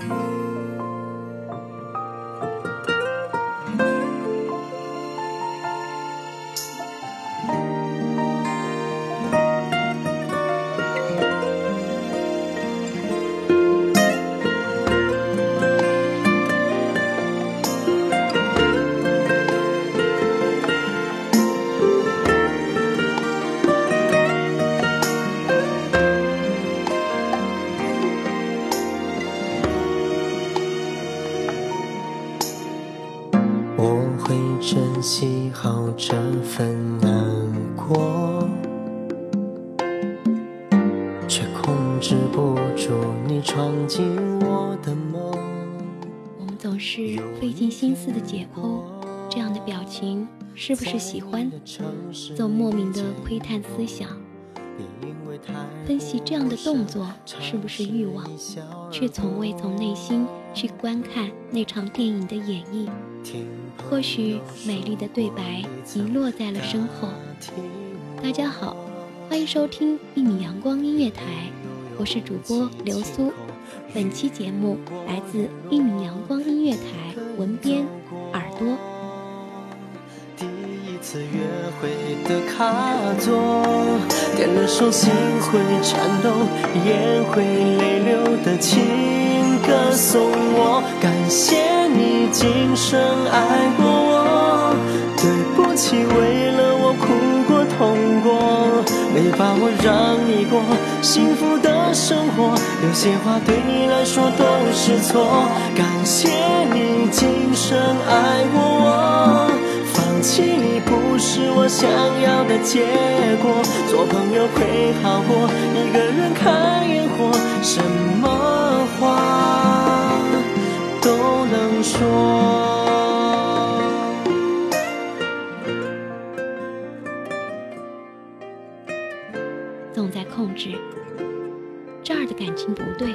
Thank you. 心思的解剖，这样的表情是不是喜欢总莫名的窥探思想，分析这样的动作是不是欲望，却从未从内心去观看那场电影的演绎。或许美丽的对白遗落在了身后。大家好，欢迎收听一米阳光音乐台，我是主播刘苏。本期节目来自一米阳光音乐台，文编耳朵。次约会的卡座，点了首心会颤抖、眼会泪流的情歌送我。感谢你今生爱过我，对不起为了我哭过痛过，没把握让你过幸福的生活，有些话对你来说都是错。感谢今生爱过我。放弃你不是我想要的结果，做朋友会好过，一个人看烟火，什么话都能说。总在控制，这儿的感情不对，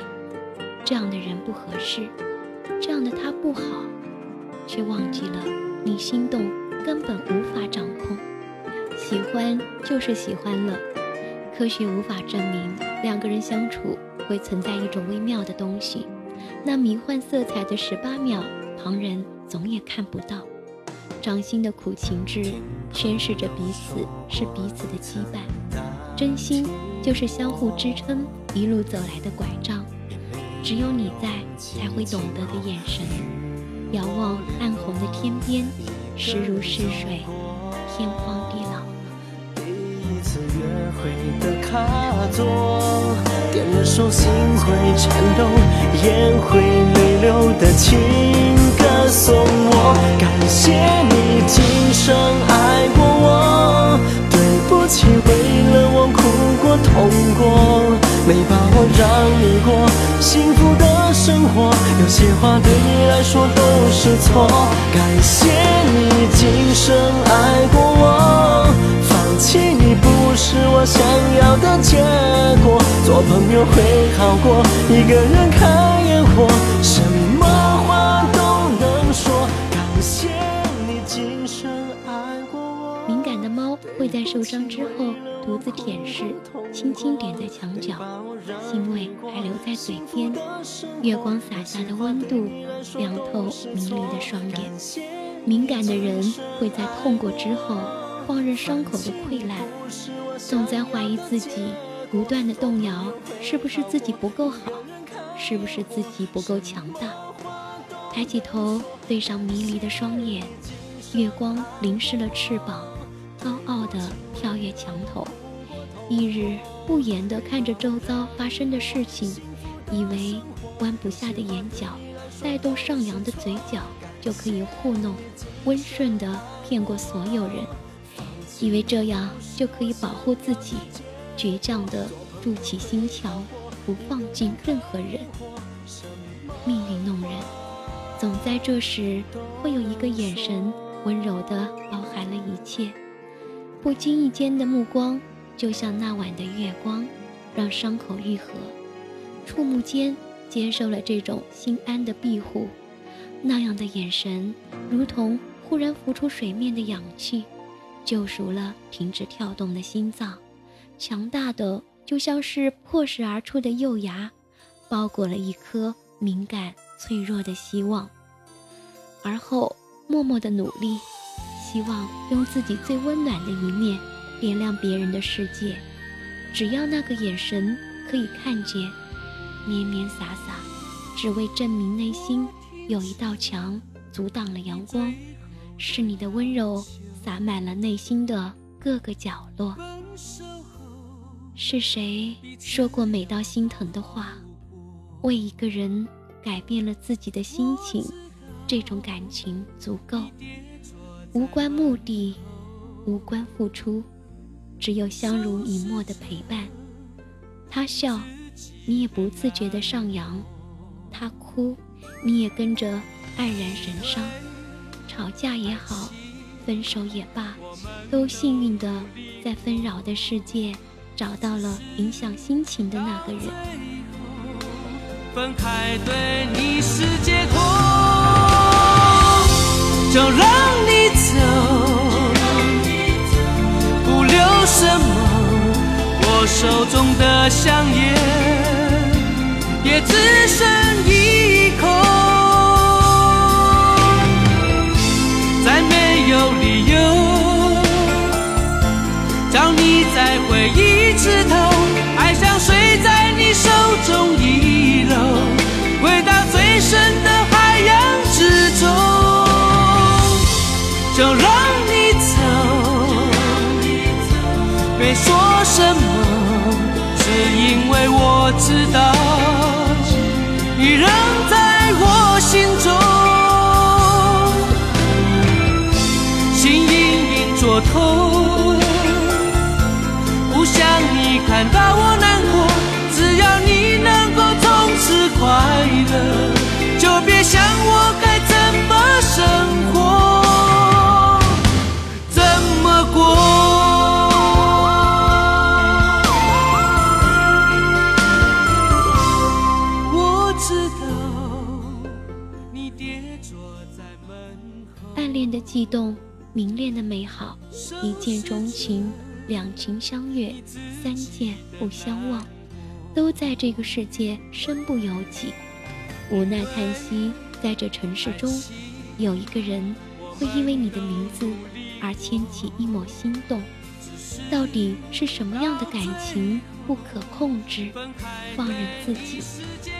这样的人不合适，这样的他不好，却忘记了你心动。根本无法掌控，喜欢就是喜欢了。科学无法证明两个人相处会存在一种微妙的东西，那迷幻色彩的十八秒，旁人总也看不到。掌心的苦情痣，宣示着彼此是彼此的羁绊。真心就是相互支撑一路走来的拐杖。只有你在，才会懂得的眼神。遥望暗红的天边。时如逝水，天荒地老。第一次约会的卡座，点了首心会颤抖、眼会泪流的情歌送我。感谢你今生爱过我，对不起为了我哭过痛过，没把握让你过幸福的。生活有些话对你来说都是错，感谢你今生爱过我，放弃你不是我想要的结果，做朋友会好过，一个人看烟火，什么话都能说，感谢会在受伤之后。独自舔舐，轻轻点在墙角，腥味还留在嘴边。月光洒下的温度，凉透迷离的双眼。敏感的人会在痛过之后，放任伤口的溃烂，总在怀疑自己，不断的动摇，是不是自己不够好，是不是自己不够强大？抬起头，对上迷离的双眼，月光淋湿了翅膀。高傲地跳跃墙头；一日不言地看着周遭发生的事情，以为弯不下的眼角，带动上扬的嘴角，就可以糊弄、温顺地骗过所有人，以为这样就可以保护自己，倔强地筑起心墙，不放进任何人。命运弄人，总在这时会有一个眼神。温柔的包含了一切，不经意间的目光，就像那晚的月光，让伤口愈合；触目间接受了这种心安的庇护，那样的眼神，如同忽然浮出水面的氧气，救赎了停止跳动的心脏，强大的就像是破石而出的幼芽，包裹了一颗敏感脆弱的希望，而后。默默的努力，希望用自己最温暖的一面点亮别人的世界。只要那个眼神可以看见，绵绵洒洒，只为证明内心有一道墙阻挡了阳光，是你的温柔洒满了内心的各个角落。是谁说过美到心疼的话？为一个人改变了自己的心情。这种感情足够，无关目的，无关付出，只有相濡以沫的陪伴。他笑，你也不自觉的上扬；他哭，你也跟着黯然神伤。吵架也好，分手也罢，都幸运的在纷扰的世界找到了影响心情的那个人。分开对你是解脱。就让我手中的香烟也只剩一口，再没有理由找你再回一次头。爱像水在你手中遗漏，回到最深的海洋之中。就让你走，没说什么，知道你仍在我心中。心隐隐作痛，不想你看到我动，明恋的美好，一见钟情，两情相悦，三见不相忘，都在这个世界身不由己。无奈叹息，在这城市中，有一个人会因为你的名字。而牵起一抹心动，到底是什么样的感情不可控制？放任自己，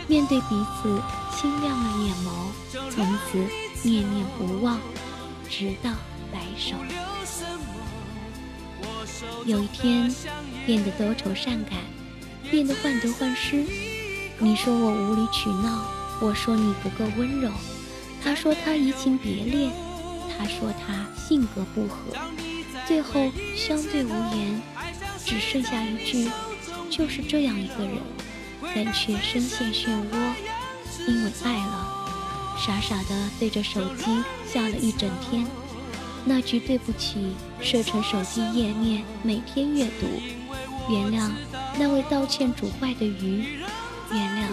面对彼此，清亮了眼眸，从此念念不忘，直到白首。有一天，变得多愁善感，变得患得患失。你说我无理取闹，我说你不够温柔，他说他移情别恋。他说他性格不合，最后相对无言，只剩下一句：“就是这样一个人。”但却深陷漩涡，因为爱了，傻傻的对着手机笑了一整天。那句对不起设成手机页面，每天阅读。原谅那位道歉煮坏的鱼，原谅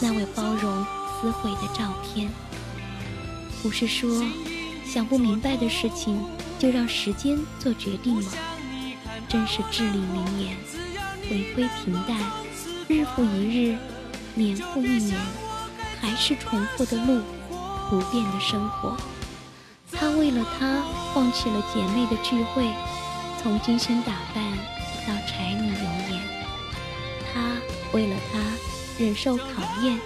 那位包容撕毁的照片。不是说。想不明白的事情，就让时间做决定吗？真是至理名言。回归平淡，日复一日，年复一年，还是重复的路，不变的生活。他为了他放弃了姐妹的聚会，从精心打扮到柴米油盐。他为了他忍受考验，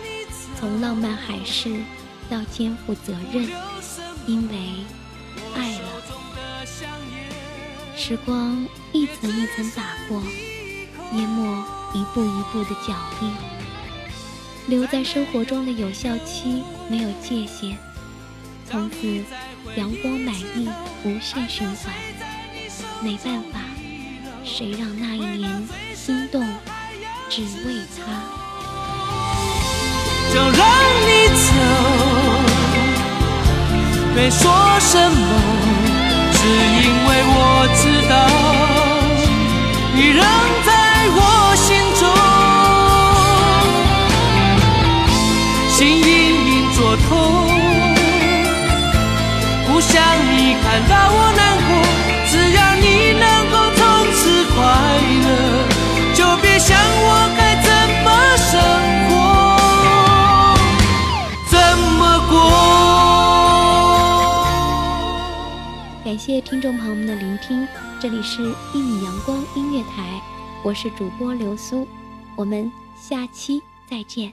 从浪漫海誓到肩负责任。因为爱了，时光一层一层打过，淹没一步一步的脚印。留在生活中的有效期没有界限，从此阳光满溢，无限循环。没办法，谁让那一年心动，只为他。就让你走，没说什么，只因为我知道你仍在我不想你看到我难过。只要你能够从此快乐，就别想我该怎么生活，怎么过。感谢听众朋友们的聆听，这里是《一米阳光音乐台》，我是主播刘苏，我们下期再见。